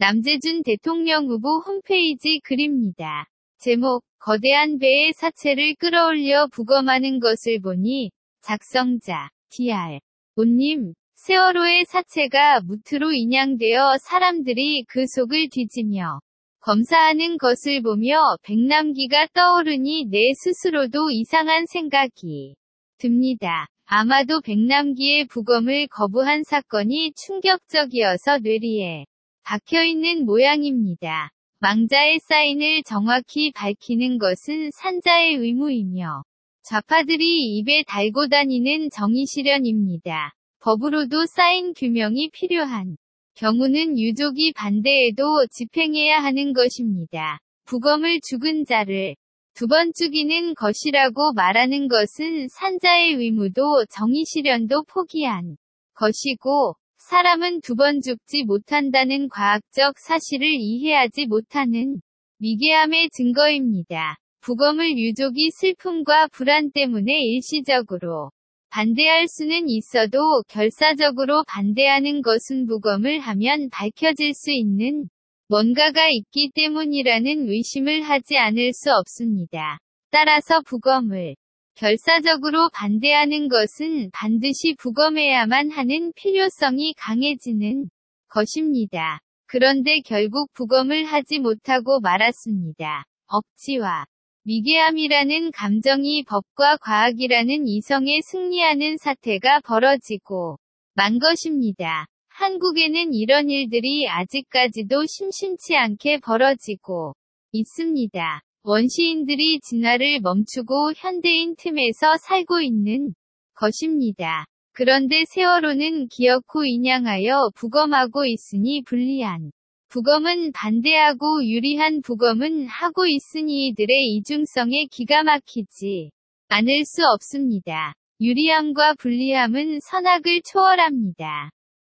남재준 대통령 후보 홈페이지 글입니다. 제목, 거대한 배의 사체를 끌어올려 부검하는 것을 보니, 작성자, DR. 온님, 세월호의 사체가 무트로 인양되어 사람들이 그 속을 뒤지며 검사하는 것을 보며 백남기가 떠오르니 내 스스로도 이상한 생각이 듭니다. 아마도 백남기의 부검을 거부한 사건이 충격적이어서 뇌리에 박혀있는 모양입니다. 망자의 사인을 정확히 밝히는 것은 산자의 의무이며 좌파들이 입에 달고 다니는 정의 실현입니다. 법으로도 사인 규명이 필요한 경우는 유족이 반대해도 집행해야 하는 것입니다. 부검을 죽은 자를 두 번 죽이는 것이라고 말하는 것은 산자의 의무도 정의 실현도 포기한 것이고 사람은 두 번 죽지 못한다는 과학적 사실을 이해하지 못하는 미개함의 증거입니다. 부검을 유족이 슬픔과 불안 때문에 일시적으로 반대할 수는 있어도 결사적으로 반대하는 것은 부검을 하면 밝혀질 수 있는 뭔가가 있기 때문이라는 의심을 하지 않을 수 없습니다. 따라서 부검을 결사적으로 반대하는 것은 반드시 부검해야만 하는 필요성이 강해지는 것입니다. 그런데 결국 부검을 하지 못하고 말았습니다. 억지와 미개함이라는 감정이 법과 과학이라는 이성에 승리하는 사태가 벌어지고 만 것입니다. 한국에는 이런 일들이 아직까지도 심심치 않게 벌어지고 있습니다. 원시인들이 진화를 멈추고 현대인 틈에서 살고 있는 것입니다. 그런데 세월호는 기어코 인양하여 부검하고 있으니 불리한 부검은 반대하고 유리한 부검은 하고 있으니 이들의 이중성에 기가 막히지 않을 수 없습니다. 유리함과 불리함은 선악을 초월합니다.